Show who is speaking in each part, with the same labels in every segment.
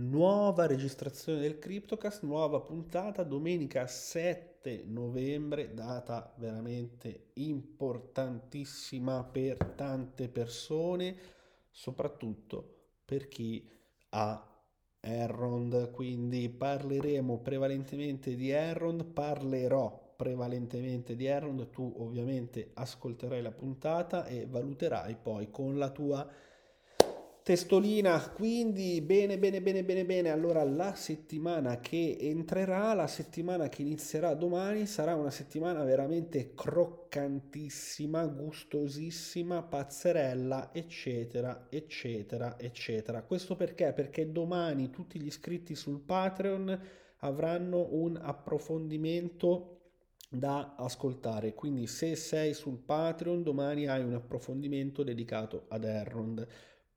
Speaker 1: Nuova registrazione del CryptoCast, nuova puntata, domenica 7 novembre, data veramente importantissima per tante persone, soprattutto per chi ha Errond, quindi parleremo prevalentemente di Errond, parlerò prevalentemente di Errond, tu ovviamente ascolterai la puntata e valuterai poi con la tua testolina, quindi bene, bene, bene, bene, bene. Allora la settimana che entrerà, la settimana che inizierà domani sarà una settimana veramente croccantissima, gustosissima, pazzerella, eccetera, eccetera, eccetera. Questo perché? Perché domani tutti gli iscritti sul Patreon avranno un approfondimento da ascoltare. Quindi se sei sul Patreon, domani hai un approfondimento dedicato ad Errond.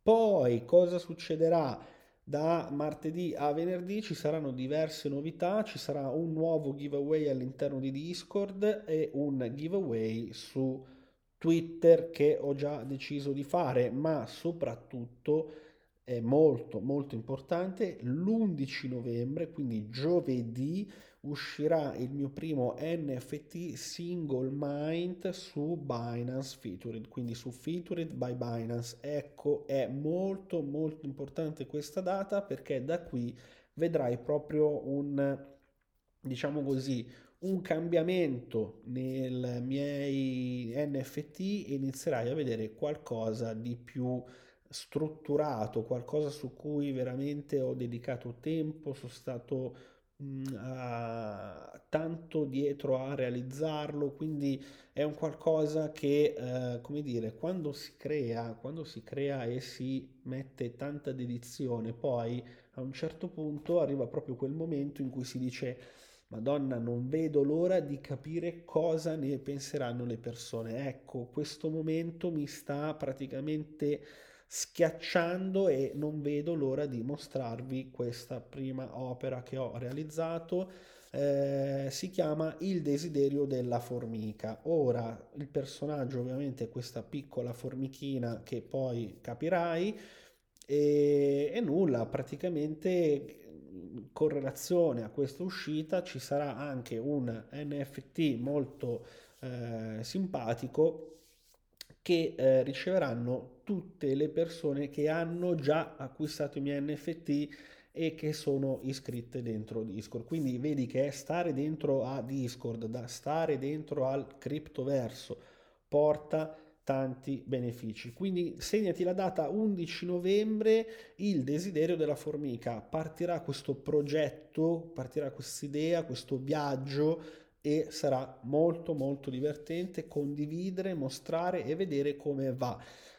Speaker 1: Poi cosa succederà? Da martedì a venerdì ci saranno diverse novità, ci sarà un nuovo giveaway all'interno di Discord e un giveaway su Twitter che ho già deciso di fare, ma soprattutto è molto molto importante l'11 novembre, quindi giovedì uscirà il mio primo NFT single mint su Binance Featured, quindi su Featured by Binance. Ecco, è molto molto importante questa data perché da qui vedrai proprio un diciamo così un cambiamento nei miei NFT e inizierai a vedere qualcosa di più strutturato, qualcosa su cui veramente ho dedicato tempo, sono stato uh, tanto dietro a realizzarlo, quindi è un qualcosa che, uh, come dire, quando si crea, quando si crea e si mette tanta dedizione, poi a un certo punto arriva proprio quel momento in cui si dice Madonna, non vedo l'ora di capire cosa ne penseranno le persone. Ecco, questo momento mi sta praticamente schiacciando e non vedo l'ora di mostrarvi questa prima opera che ho realizzato. Eh, si chiama Il desiderio della formica. Ora il personaggio ovviamente è questa piccola formichina che poi capirai e, e nulla, praticamente con relazione a questa uscita ci sarà anche un NFT molto eh, simpatico che eh, riceveranno tutte le persone che hanno già acquistato i miei NFT e che sono iscritte dentro Discord. Quindi vedi che stare dentro a Discord, da stare dentro al criptoverso, porta tanti benefici. Quindi segnati la data 11 novembre, il desiderio della formica. Partirà questo progetto, partirà questa idea, questo viaggio e sarà molto molto divertente condividere, mostrare e vedere come va.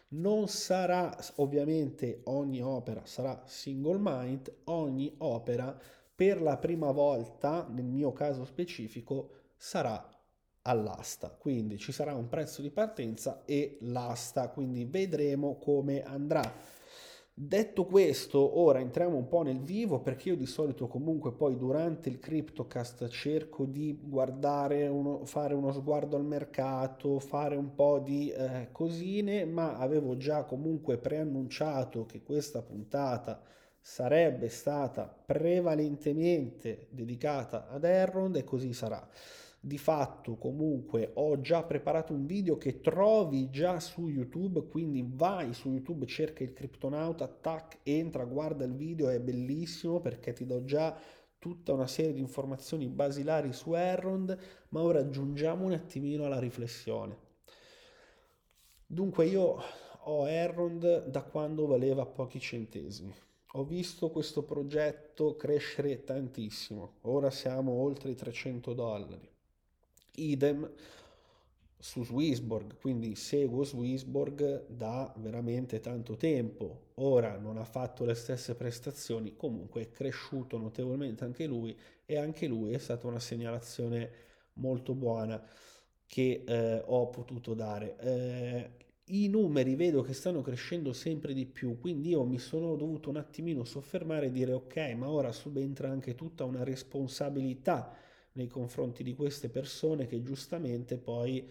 Speaker 1: Non sarà ovviamente ogni opera sarà single mind, ogni opera per la prima volta, nel mio caso specifico, sarà all'asta. Quindi ci sarà un prezzo di partenza e l'asta, quindi vedremo come andrà. Detto questo, ora entriamo un po' nel vivo perché io di solito comunque poi durante il CryptoCast cerco di guardare, uno, fare uno sguardo al mercato, fare un po' di eh, cosine, ma avevo già comunque preannunciato che questa puntata sarebbe stata prevalentemente dedicata ad Errond e così sarà di fatto comunque ho già preparato un video che trovi già su YouTube, quindi vai su YouTube, cerca il Kryptonauta, tac, entra, guarda il video, è bellissimo perché ti do già tutta una serie di informazioni basilari su Errond, ma ora aggiungiamo un attimino alla riflessione. Dunque io ho Errond da quando valeva pochi centesimi. Ho visto questo progetto crescere tantissimo, ora siamo oltre i 300 dollari. Idem su Swissborg, quindi seguo Swissborg da veramente tanto tempo. Ora non ha fatto le stesse prestazioni, comunque è cresciuto notevolmente anche lui e anche lui è stata una segnalazione molto buona che eh, ho potuto dare. Eh, I numeri vedo che stanno crescendo sempre di più, quindi io mi sono dovuto un attimino soffermare e dire ok, ma ora subentra anche tutta una responsabilità nei confronti di queste persone che giustamente poi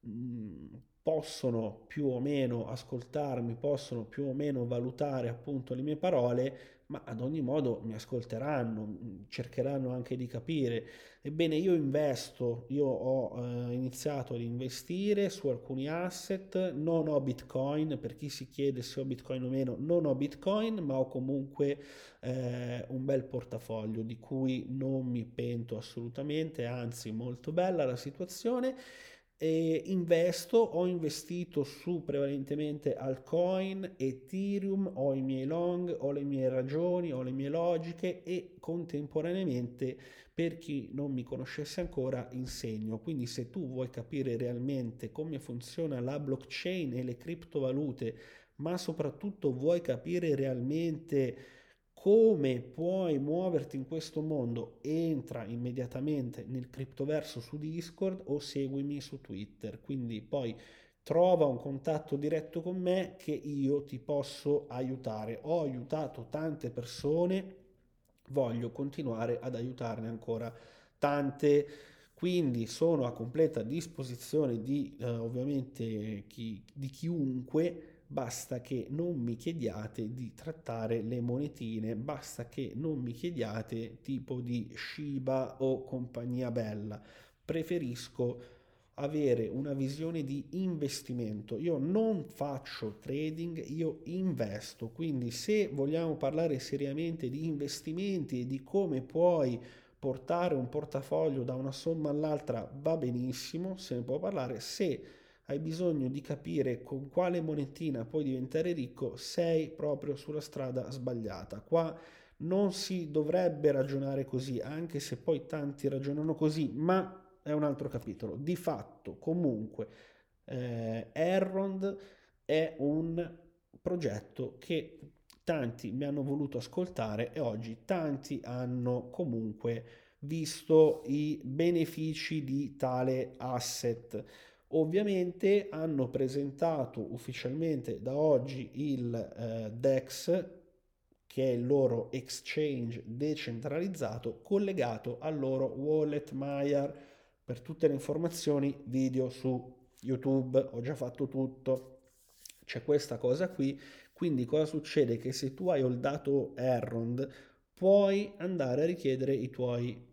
Speaker 1: mh, possono più o meno ascoltarmi, possono più o meno valutare appunto le mie parole, ma ad ogni modo mi ascolteranno, cercheranno anche di capire. Ebbene, io investo, io ho eh, iniziato ad investire su alcuni asset, non ho Bitcoin, per chi si chiede se ho Bitcoin o meno, non ho Bitcoin, ma ho comunque eh, un bel portafoglio di cui non mi pento assolutamente, anzi molto bella la situazione e investo, ho investito su prevalentemente altcoin, Ethereum, ho i miei long, ho le mie ragioni, ho le mie logiche e contemporaneamente per chi non mi conoscesse ancora insegno. Quindi se tu vuoi capire realmente come funziona la blockchain e le criptovalute, ma soprattutto vuoi capire realmente come puoi muoverti in questo mondo, entra immediatamente nel criptoverso su Discord o seguimi su Twitter. Quindi poi trova un contatto diretto con me che io ti posso aiutare. Ho aiutato tante persone, voglio continuare ad aiutarne ancora tante. Quindi sono a completa disposizione di eh, ovviamente chi, di chiunque basta che non mi chiediate di trattare le monetine, basta che non mi chiediate tipo di Shiba o compagnia bella. Preferisco avere una visione di investimento. Io non faccio trading, io investo. Quindi se vogliamo parlare seriamente di investimenti e di come puoi portare un portafoglio da una somma all'altra va benissimo, se ne può parlare. Se hai bisogno di capire con quale monetina puoi diventare ricco, sei proprio sulla strada sbagliata. Qua non si dovrebbe ragionare così, anche se poi tanti ragionano così, ma è un altro capitolo. Di fatto, comunque, eh, Errond è un progetto che tanti mi hanno voluto ascoltare e oggi tanti hanno comunque visto i benefici di tale asset. Ovviamente hanno presentato ufficialmente da oggi il eh, DEX, che è il loro exchange decentralizzato collegato al loro wallet Maiar. Per tutte le informazioni, video su YouTube, ho già fatto tutto. C'è questa cosa qui, quindi cosa succede? Che se tu hai holdato Errond, puoi andare a richiedere i tuoi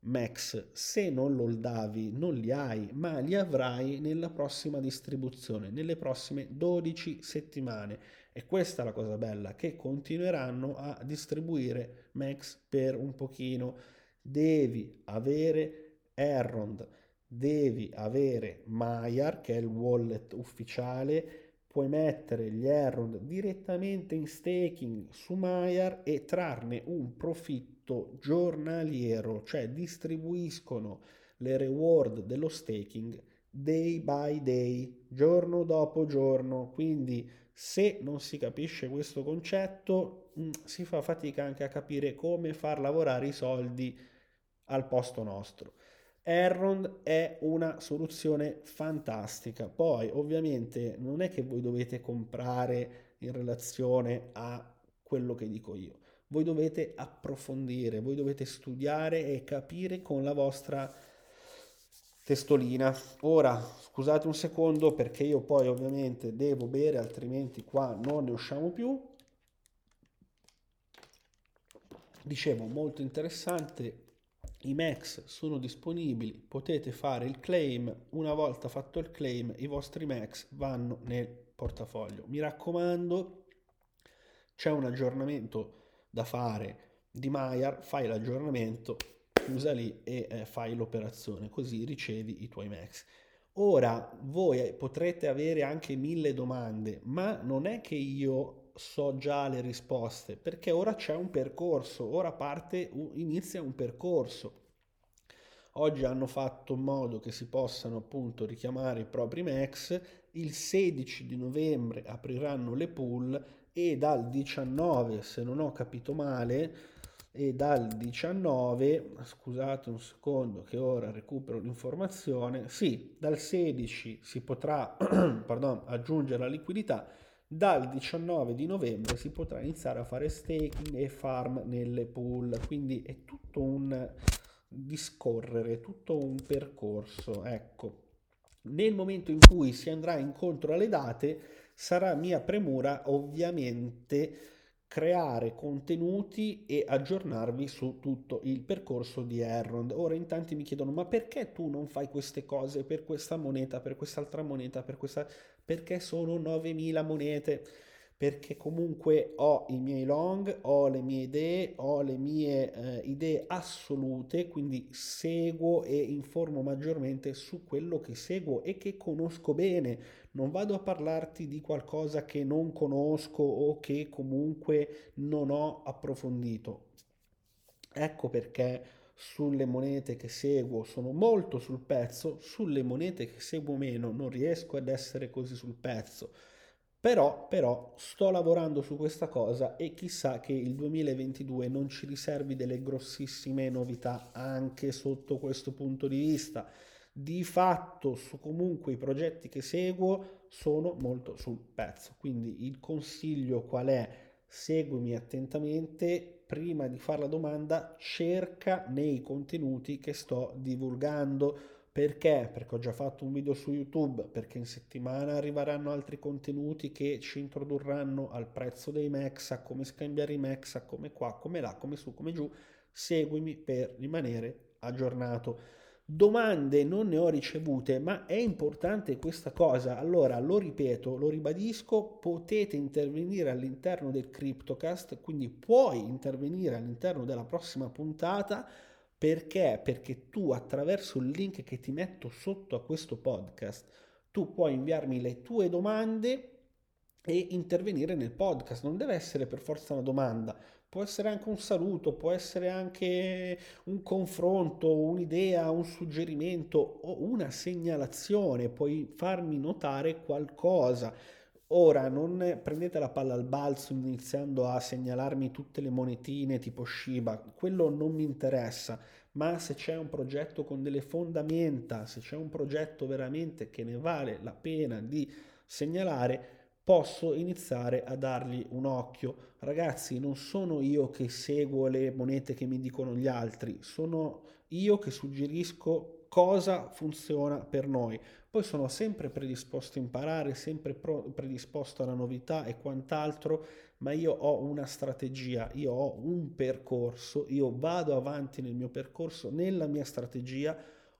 Speaker 1: Max, se non lo davi, non li hai, ma li avrai nella prossima distribuzione, nelle prossime 12 settimane. E questa è la cosa bella, che continueranno a distribuire Max per un pochino. Devi avere Errond, devi avere Maiar, che è il wallet ufficiale, puoi mettere gli Errond direttamente in staking su Maiar e trarne un profitto profitto giornaliero, cioè distribuiscono le reward dello staking day by day, giorno dopo giorno. Quindi se non si capisce questo concetto, mm, si fa fatica anche a capire come far lavorare i soldi al posto nostro. Errond è una soluzione fantastica. Poi, ovviamente, non è che voi dovete comprare in relazione a quello che dico io voi dovete approfondire, voi dovete studiare e capire con la vostra testolina. Ora, scusate un secondo perché io poi ovviamente devo bere, altrimenti qua non ne usciamo più. Dicevo, molto interessante, i Max sono disponibili, potete fare il claim, una volta fatto il claim i vostri Max vanno nel portafoglio. Mi raccomando, c'è un aggiornamento da fare di Maiar, fai l'aggiornamento, usa lì e eh, fai l'operazione, così ricevi i tuoi max. Ora voi potrete avere anche mille domande, ma non è che io so già le risposte, perché ora c'è un percorso, ora parte, inizia un percorso. Oggi hanno fatto in modo che si possano appunto richiamare i propri max, il 16 di novembre apriranno le pool e dal 19, se non ho capito male, e dal 19, scusate un secondo che ora recupero l'informazione, sì, dal 16 si potrà pardon, aggiungere la liquidità, dal 19 di novembre si potrà iniziare a fare staking e farm nelle pool, quindi è tutto un discorrere, tutto un percorso, ecco. Nel momento in cui si andrà incontro alle date, sarà mia premura ovviamente creare contenuti e aggiornarvi su tutto il percorso di Errond. Ora in tanti mi chiedono ma perché tu non fai queste cose per questa moneta, per quest'altra moneta, per questa... perché sono 9000 monete? Perché comunque ho i miei long, ho le mie idee, ho le mie eh, idee assolute, quindi seguo e informo maggiormente su quello che seguo e che conosco bene. Non vado a parlarti di qualcosa che non conosco o che comunque non ho approfondito. Ecco perché sulle monete che seguo sono molto sul pezzo, sulle monete che seguo meno non riesco ad essere così sul pezzo però, però sto lavorando su questa cosa e chissà che il 2022 non ci riservi delle grossissime novità anche sotto questo punto di vista. Di fatto, su comunque i progetti che seguo sono molto sul pezzo. Quindi il consiglio qual è? Seguimi attentamente, prima di fare la domanda cerca nei contenuti che sto divulgando perché? Perché ho già fatto un video su YouTube, perché in settimana arriveranno altri contenuti che ci introdurranno al prezzo dei Max, a come scambiare i Max, a come qua, come là, come su, come giù. Seguimi per rimanere aggiornato. Domande non ne ho ricevute, ma è importante questa cosa. Allora, lo ripeto, lo ribadisco, potete intervenire all'interno del CryptoCast, quindi puoi intervenire all'interno della prossima puntata perché? Perché tu attraverso il link che ti metto sotto a questo podcast, tu puoi inviarmi le tue domande e intervenire nel podcast. Non deve essere per forza una domanda, può essere anche un saluto, può essere anche un confronto, un'idea, un suggerimento o una segnalazione, puoi farmi notare qualcosa. Ora non prendete la palla al balzo iniziando a segnalarmi tutte le monetine tipo Shiba, quello non mi interessa, ma se c'è un progetto con delle fondamenta, se c'è un progetto veramente che ne vale la pena di segnalare, posso iniziare a dargli un occhio. Ragazzi, non sono io che seguo le monete che mi dicono gli altri, sono io che suggerisco cosa funziona per noi. Poi sono sempre predisposto a imparare, sempre pro- predisposto alla novità e quant'altro, ma io ho una strategia, io ho un percorso, io vado avanti nel mio percorso, nella mia strategia,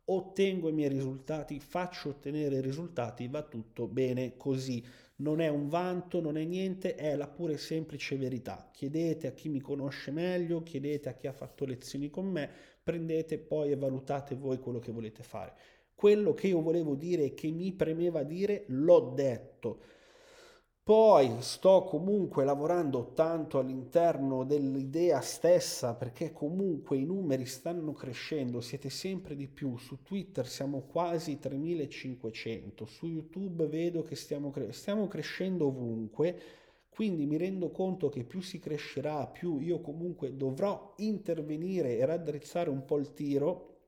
Speaker 1: ottengo i miei risultati, faccio ottenere i risultati, va tutto bene così. Non è un vanto, non è niente, è la pura e semplice verità. Chiedete a chi mi conosce meglio, chiedete a chi ha fatto lezioni con me, prendete poi e valutate voi quello che volete fare quello che io volevo dire e che mi premeva dire l'ho detto. Poi sto comunque lavorando tanto all'interno dell'idea stessa perché comunque i numeri stanno crescendo, siete sempre di più, su Twitter siamo quasi 3500, su YouTube vedo che stiamo, cre- stiamo crescendo ovunque, quindi mi rendo conto che più si crescerà, più io comunque dovrò intervenire e raddrizzare un po' il tiro,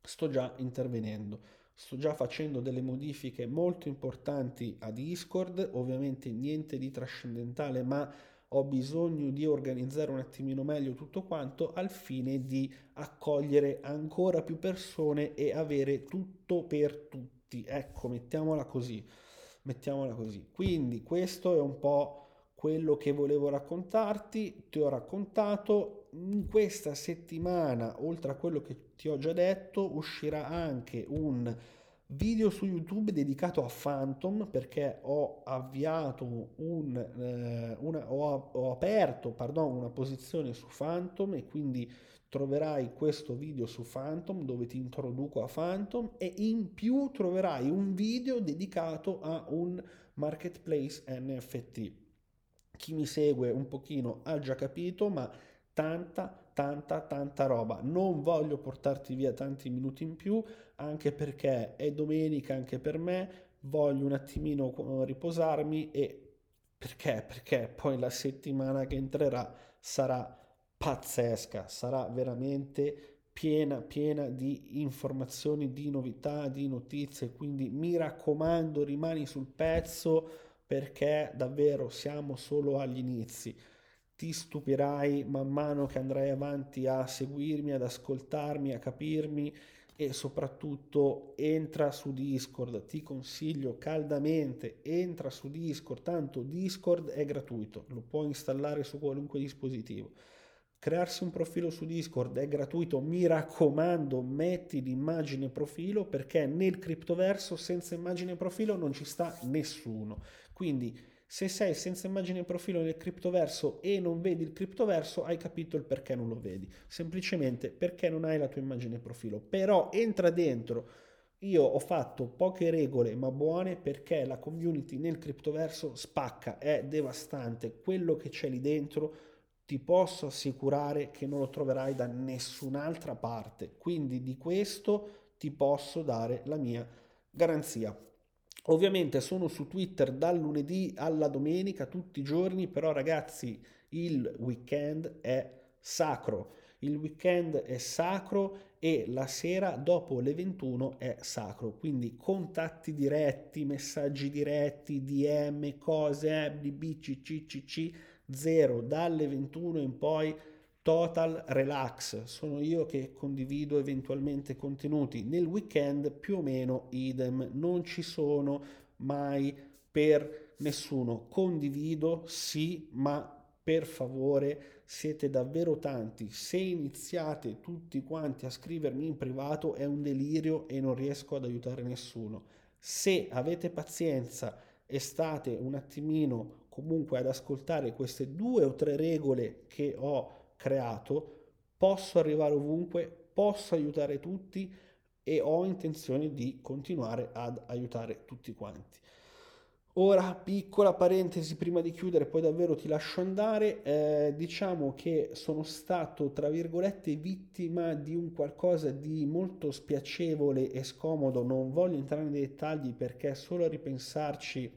Speaker 1: sto già intervenendo. Sto già facendo delle modifiche molto importanti a Discord, ovviamente niente di trascendentale, ma ho bisogno di organizzare un attimino meglio tutto quanto al fine di accogliere ancora più persone e avere tutto per tutti. Ecco, mettiamola così. Mettiamola così. Quindi questo è un po' quello che volevo raccontarti, ti ho raccontato. In questa settimana, oltre a quello che ti ho già detto, uscirà anche un video su YouTube dedicato a Phantom perché ho avviato un, eh, una, ho, ho, aperto pardon, una posizione su Phantom e quindi troverai questo video su Phantom dove ti introduco a Phantom e in più troverai un video dedicato a un marketplace NFT. Chi mi segue un pochino ha già capito, ma tanta tanta tanta roba. Non voglio portarti via tanti minuti in più, anche perché è domenica anche per me, voglio un attimino riposarmi e perché? Perché poi la settimana che entrerà sarà pazzesca, sarà veramente piena piena di informazioni, di novità, di notizie, quindi mi raccomando, rimani sul pezzo perché davvero siamo solo agli inizi ti stupirai man mano che andrai avanti a seguirmi, ad ascoltarmi, a capirmi. e soprattutto entra su Discord, ti consiglio caldamente, entra su Discord, tanto Discord è gratuito, lo puoi installare su qualunque dispositivo. Crearsi un profilo su Discord è gratuito, mi raccomando, metti l'immagine profilo perché nel criptoverso senza immagine profilo non ci sta nessuno. Quindi se sei senza immagine profilo nel criptoverso e non vedi il criptoverso, hai capito il perché non lo vedi. Semplicemente perché non hai la tua immagine profilo. Però entra dentro. Io ho fatto poche regole ma buone perché la community nel criptoverso spacca, è devastante. Quello che c'è lì dentro ti posso assicurare che non lo troverai da nessun'altra parte. Quindi di questo ti posso dare la mia garanzia. Ovviamente sono su Twitter dal lunedì alla domenica, tutti i giorni, però ragazzi il weekend è sacro. Il weekend è sacro e la sera dopo le 21 è sacro. Quindi contatti diretti, messaggi diretti, DM, cose, FDB, CCCC, zero. Dalle 21 in poi total relax. Sono io che condivido eventualmente contenuti. Nel weekend più o meno idem, non ci sono mai per nessuno. Condivido sì, ma per favore siete davvero tanti. Se iniziate tutti quanti a scrivermi in privato è un delirio e non riesco ad aiutare nessuno. Se avete pazienza e state un attimino comunque ad ascoltare queste due o tre regole che ho creato, posso arrivare ovunque, posso aiutare tutti e ho intenzione di continuare ad aiutare tutti quanti. Ora, piccola parentesi prima di chiudere, poi davvero ti lascio andare. Eh, diciamo che sono stato, tra virgolette, vittima di un qualcosa di molto spiacevole e scomodo. Non voglio entrare nei dettagli perché solo a ripensarci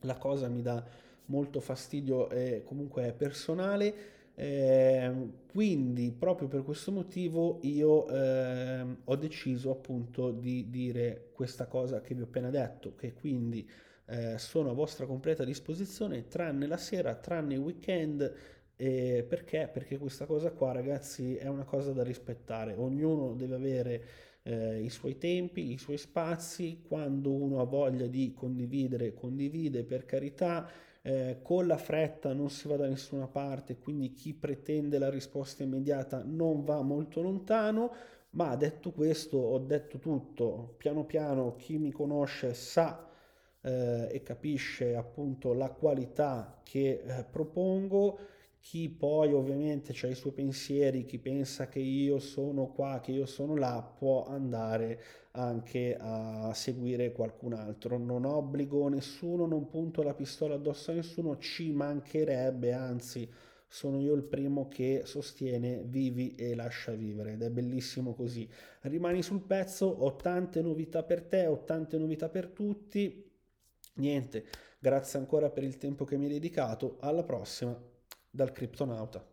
Speaker 1: la cosa mi dà molto fastidio e comunque è personale. Eh, quindi proprio per questo motivo io eh, ho deciso appunto di dire questa cosa che vi ho appena detto, che quindi eh, sono a vostra completa disposizione tranne la sera, tranne i weekend. Perché? Perché questa cosa qua ragazzi è una cosa da rispettare, ognuno deve avere eh, i suoi tempi, i suoi spazi, quando uno ha voglia di condividere, condivide per carità eh, con la fretta non si va da nessuna parte, quindi chi pretende la risposta immediata non va molto lontano, ma detto questo ho detto tutto, piano piano chi mi conosce sa eh, e capisce appunto la qualità che eh, propongo, chi poi ovviamente ha i suoi pensieri, chi pensa che io sono qua, che io sono là, può andare anche a seguire qualcun altro. Non obbligo nessuno, non punto la pistola addosso a nessuno, ci mancherebbe, anzi sono io il primo che sostiene vivi e lascia vivere ed è bellissimo così. Rimani sul pezzo, ho tante novità per te, ho tante novità per tutti. Niente, grazie ancora per il tempo che mi hai dedicato, alla prossima dal Criptonauta.